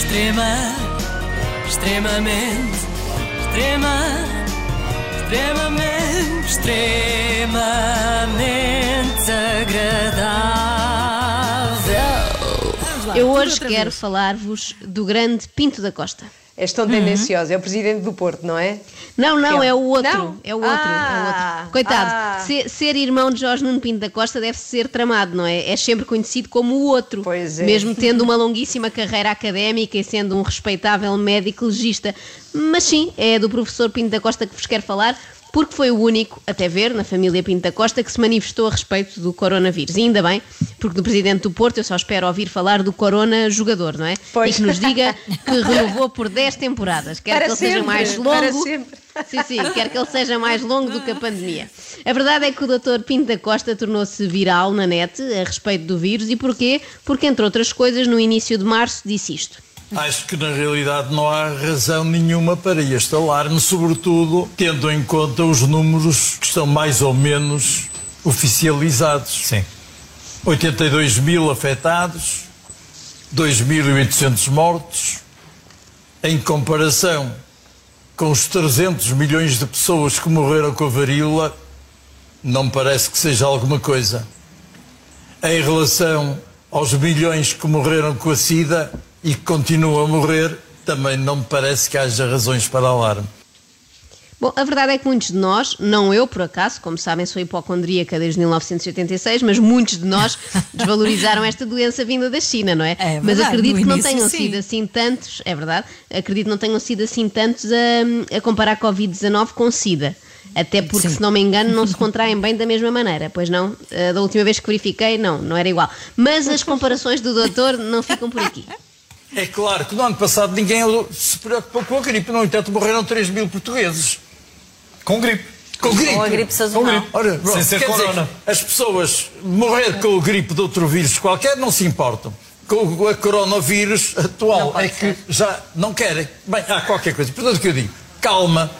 Extrema, extremamente, extrema, extremamente, extremamente agradável. Eu hoje quero falar-vos do grande Pinto da Costa. És tão tendenciosa, é o presidente do Porto, não é? Não, não, é? o outro. Não? É o outro. é o Ah, outro. Coitado, ah. ser, ser irmão de Jorge Nuno Pinto da Costa deve ser tramado, não é? É sempre conhecido como o outro. Pois é. Mesmo tendo uma longuíssima carreira académica e sendo um respeitável médico legista. Mas sim, é do professor Pinto da Costa que vos quero falar. Porque foi o único, até ver, na família Pinto da Costa, que se manifestou a respeito do coronavírus. E ainda bem, porque do presidente do Porto eu só espero ouvir falar do corona jogador, não é? Pois. E que nos diga que renovou por 10 temporadas. Quer Para que ele seja sempre, mais para longo. Sim, sim, quer que ele seja mais longo do que a pandemia. A verdade é que o Dr. Pinto da Costa tornou-se viral na net a respeito do vírus. E porquê? Porque, entre outras coisas, no início de março disse isto. Acho que na realidade não há razão nenhuma para este alarme, sobretudo tendo em conta os números que estão mais ou menos oficializados. Sim. 82 mil afetados, 2.800 mortos, em comparação com os 300 milhões de pessoas que morreram com a varíola, não parece que seja alguma coisa. Em relação aos milhões que morreram com a SIDA e que continuam a morrer, também não me parece que haja razões para alarme. Bom, a verdade é que muitos de nós, não eu por acaso, como sabem, sou hipocondríaca desde 1986, mas muitos de nós desvalorizaram esta doença vinda da China, não é? É mas verdade, acredito no que não início, tenham sim. sido assim tantos, é verdade, acredito que não tenham sido assim tantos a, a comparar Covid-19 com SIDA. Até porque, Sim. se não me engano, não se contraem bem da mesma maneira. Pois não, Eh, da última vez que verifiquei, não, não era igual. Mas as comparações do doutor não ficam por aqui. É claro que no ano passado ninguém se preocupou com a gripe, no entanto morreram 3 mil portugueses. Com gripe. Com gripe. Ou a gripe sazonal. Com gripe. Ora, pronto, Sem ser quer dizer corona. que as pessoas morrer com o gripe de outro vírus qualquer não se importam. Com o coronavírus atual é que ser. já não querem. Bem, há qualquer coisa. Portanto, o que eu digo, calma.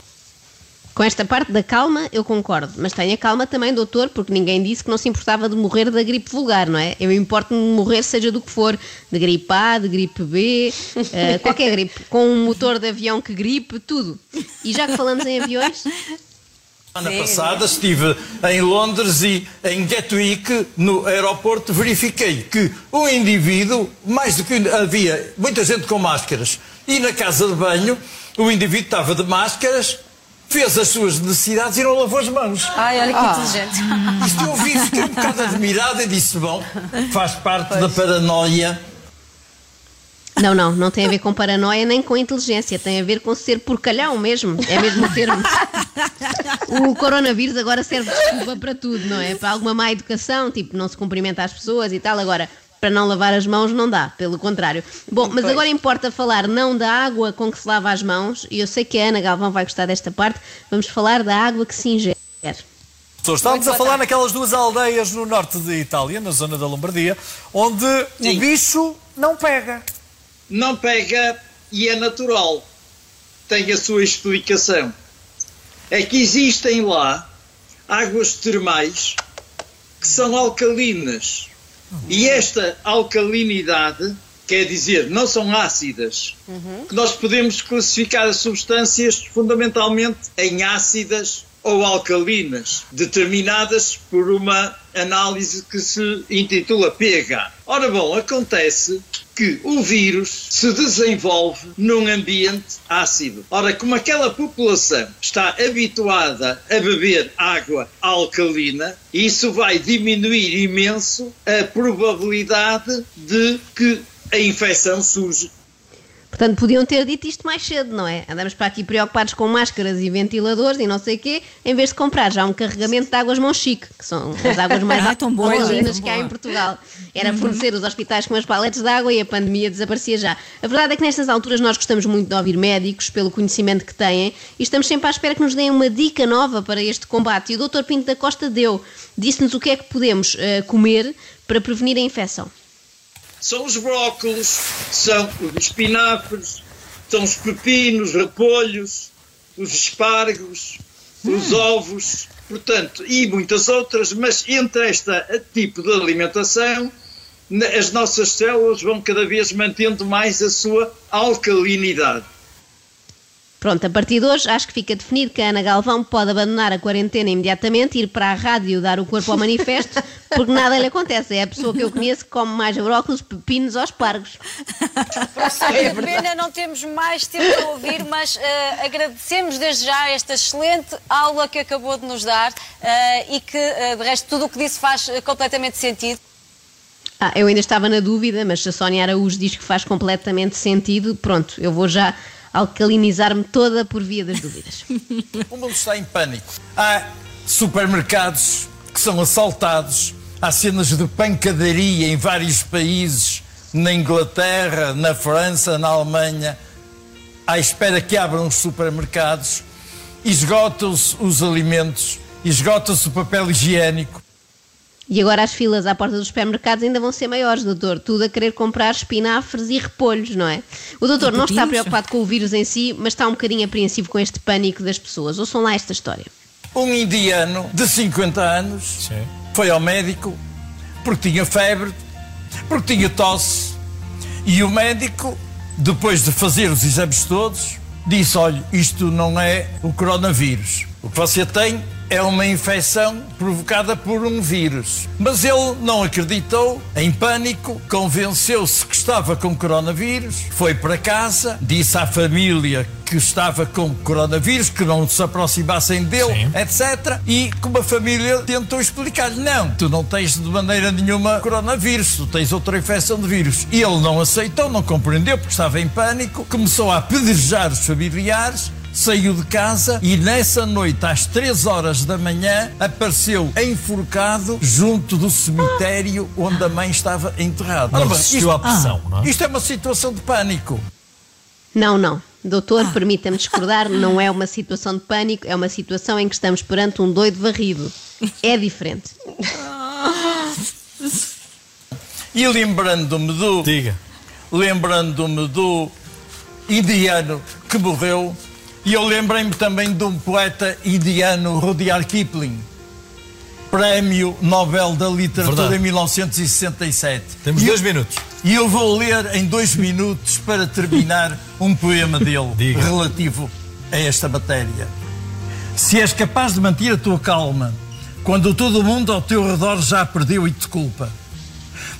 Com esta parte da calma, eu concordo. Mas tenha calma também, doutor, porque ninguém disse que não se importava de morrer da gripe vulgar, não é? Eu importo-me morrer, seja do que for, de gripe A, de gripe B, eh, qualquer gripe, com um motor de avião que gripe, tudo. E já que falamos em aviões, Semana passada estive em Londres e em Gatwick, no aeroporto, verifiquei que o indivíduo, mais do que havia muita gente com máscaras, e na casa de banho, o indivíduo estava de máscaras, fez as suas necessidades e não lavou as mãos. Ai, olha que inteligente. Isto eu vi, fiquei um bocado admirado e disse: bom, faz parte da paranoia. não, não, não tem a ver com paranoia nem com inteligência, tem a ver com ser porcalhão mesmo, é mesmo o termo. O coronavírus agora serve de desculpa para tudo, não é? Para alguma má educação, tipo não se cumprimenta às pessoas e tal. Agora, para não lavar as mãos não dá, pelo contrário. Bom, mas agora importa falar não da água com que se lava as mãos, e eu sei que a Ana Galvão vai gostar desta parte, vamos falar da água que se ingere. Pessoas, Estávamos a falar naquelas duas aldeias no norte de Itália, na zona da Lombardia, onde Sim. o bicho não pega. não pega e é natural. Tem a sua explicação. É que existem lá águas termais que são alcalinas. E esta alcalinidade, quer dizer, não são ácidas, que nós podemos classificar as substâncias fundamentalmente em ácidas ou alcalinas, determinadas por uma análise que se intitula pH. Ora bom, acontece que o vírus se desenvolve num ambiente ácido. Ora, como aquela população está habituada a beber água alcalina, isso vai diminuir imenso a probabilidade de que a infecção surja. Portanto, podiam ter dito isto mais cedo, não é? Andamos para aqui preocupados com máscaras e ventiladores e não sei o quê, em vez de comprar já um carregamento de águas Monchique, que são as águas mais Ah, tão boa, alcalinas tão que há em Portugal. Era fornecer os hospitais com as paletes de água e a pandemia desaparecia já. A verdade é que nestas alturas nós gostamos muito de ouvir médicos pelo conhecimento que têm e estamos sempre à espera que nos deem uma dica nova para este combate. E o Dr. Pinto da Costa deu, disse-nos o que é que podemos eh, comer para prevenir a infecção. São os brócolos, são os espinafres, são os pepinos, repolhos, os espargos, os ovos, portanto, e muitas outras, mas entre este tipo de alimentação as nossas células vão cada vez mantendo mais a sua alcalinidade. Pronto, a partir de hoje acho que fica definido que a Ana Galvão pode abandonar a quarentena imediatamente, ir para a rádio dar o corpo ao manifesto, porque nada lhe acontece. É a pessoa que eu conheço que come mais brócolis, pepinos ou espargos. Professor, é pena não temos mais tempo para ouvir, mas eh, agradecemos desde já esta excelente aula que acabou de nos dar eh, e que, eh, de resto, tudo o que disse faz completamente sentido. Ah, eu ainda estava na dúvida, mas se a Sónia Araújo diz que faz completamente sentido, pronto, eu vou já alcalinizar-me toda por via das dúvidas. O mundo está em pânico. Há supermercados que são assaltados, há cenas de pancadaria em vários países, na Inglaterra, na França, na Alemanha, à espera que abram os supermercados, esgotam-se os alimentos, esgota-se o papel higiênico. E agora as filas à porta dos supermercados ainda vão ser maiores, doutor. Tudo a querer comprar espinafres e repolhos, não é? O doutor não está preocupado com o vírus em si, mas está um bocadinho apreensivo com este pânico das pessoas. Ouçam lá esta história. Um indiano de 50 anos Sim. foi ao médico porque tinha febre, porque tinha tosse. E o médico, depois de fazer os exames todos, disse: Olha, isto não é o coronavírus. O que você tem é uma infecção provocada por um vírus. Mas ele não acreditou, em pânico, convenceu-se que estava com coronavírus, foi para casa, disse à família que estava com coronavírus, que não se aproximassem dele, Sim. etc. E como a família tentou explicar-lhe: não, tu não tens de maneira nenhuma coronavírus, tu tens outra infecção de vírus. E ele não aceitou, não compreendeu, porque estava em pânico, começou a apedrejar os familiares. Saiu de casa e nessa noite, às 3 horas da manhã, apareceu enforcado junto do cemitério onde a mãe estava enterrada. Não resistiu à pressão, não é? isto é uma situação de pânico. Não, não. Doutor, permita-me discordar, não é uma situação de pânico, é uma situação em que estamos perante um doido varrido. É diferente. E lembrando-me do. Diga. lembrando-me do indiano que morreu, e eu lembrei-me também de um poeta indiano, Rudyard Kipling, Prémio Nobel da Literatura Verdade. em 1967. Temos E dois eu- minutos. E eu vou ler em dois minutos para terminar um poema dele Diga. relativo a esta matéria. Se és capaz de manter a tua calma quando todo o mundo ao teu redor já perdeu e te culpa,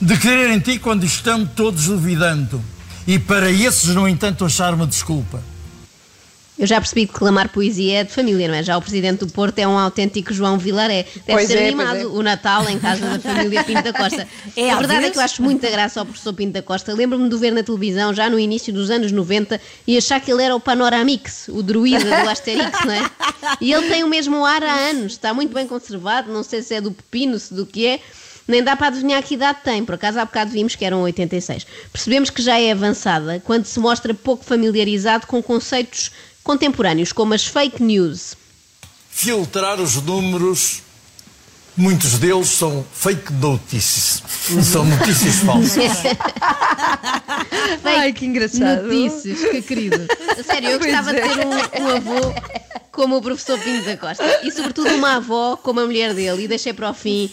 de crer em ti quando estão todos duvidando, e para esses, no entanto, achar uma desculpa. Eu já percebi que clamar poesia é de família, não é? Já o presidente do Porto é um autêntico João Vilaré. Deve Pois ser é, animado é. o Natal em casa da família Pinto da Costa. É, a verdade é que eu acho muita graça ao professor Pinto da Costa. Lembro-me de o ver na televisão já no início dos anos 90 e achar que ele era o Panoramix, o druida do Asterix, não é? E ele tem o mesmo ar há anos, está muito bem conservado, não sei se é do pepino, se do que é. Nem dá para adivinhar que idade tem, por acaso há bocado vimos que eram 86. Percebemos que já é avançada quando se mostra pouco familiarizado com conceitos contemporâneos, como as fake news. Filtrar os números, muitos deles são fake notices. São notícias falsas. Ai, que engraçado. Notícias, que querido. A sério, eu Pois gostava de é. ter um, um avô como o professor Pinto da Costa e, sobretudo, uma avó como a mulher dele. E deixei para o fim,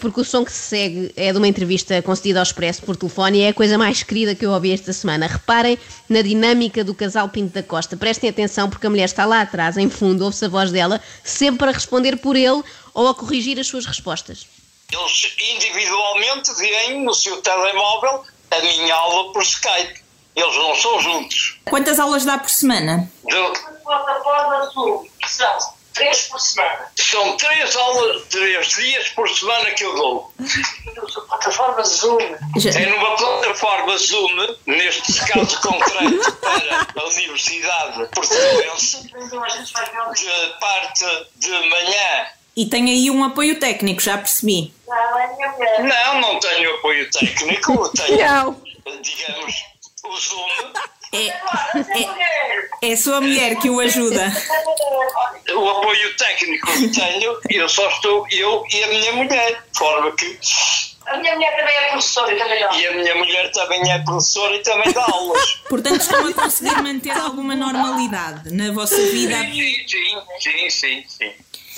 porque o som que se segue é de uma entrevista concedida ao Expresso por telefone e é a coisa mais querida que eu ouvi esta semana. Reparem na dinâmica do casal Pinto da Costa. Prestem atenção, porque a mulher está lá atrás, em fundo, ouve-se a voz dela, sempre a responder por ele ou a corrigir as suas respostas. Eles individualmente veem no seu telemóvel a minha aula por Skype. Eles não são juntos. Quantas aulas dá por semana? De... plataforma Zoom são três por semana. São três aulas, três dias por semana que eu dou. plataforma Zoom. Já- É numa plataforma Zoom, neste caso concreto para a Universidade Portuguesa, de parte de manhã E tem aí um apoio técnico, já percebi. Não, não tenho apoio técnico, tenho, Não. digamos, o Zoom. É, é a sua mulher que o ajuda. O apoio técnico que tenho, eu só estou, eu e a minha mulher, de forma que. A minha mulher também é professora e também dá. E a minha mulher também é professora e também dá aulas. Portanto, estão a conseguir manter alguma normalidade na vossa vida. Sim, sim, sim, sim, sim.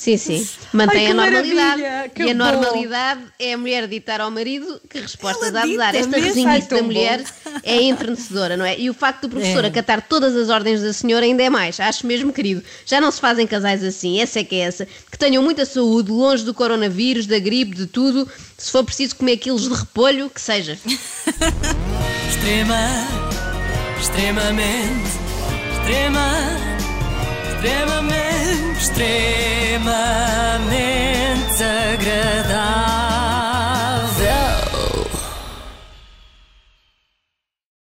Sim, sim. Mantém Ai, a normalidade. e a bom. normalidade é a mulher ditar ao marido que resposta dá de dita dar. Esta resinhice da mulher é entrenecedora, não é? E o facto do professor É. acatar todas as ordens da senhora ainda é mais. Acho mesmo querido. Já não se fazem casais assim, essa é que é essa. Que tenham muita saúde, longe do coronavírus, da gripe, de tudo. Se for preciso comer quilos de repolho, que seja. Extrema, extremamente, extrema, extremamente, extremamente agradável.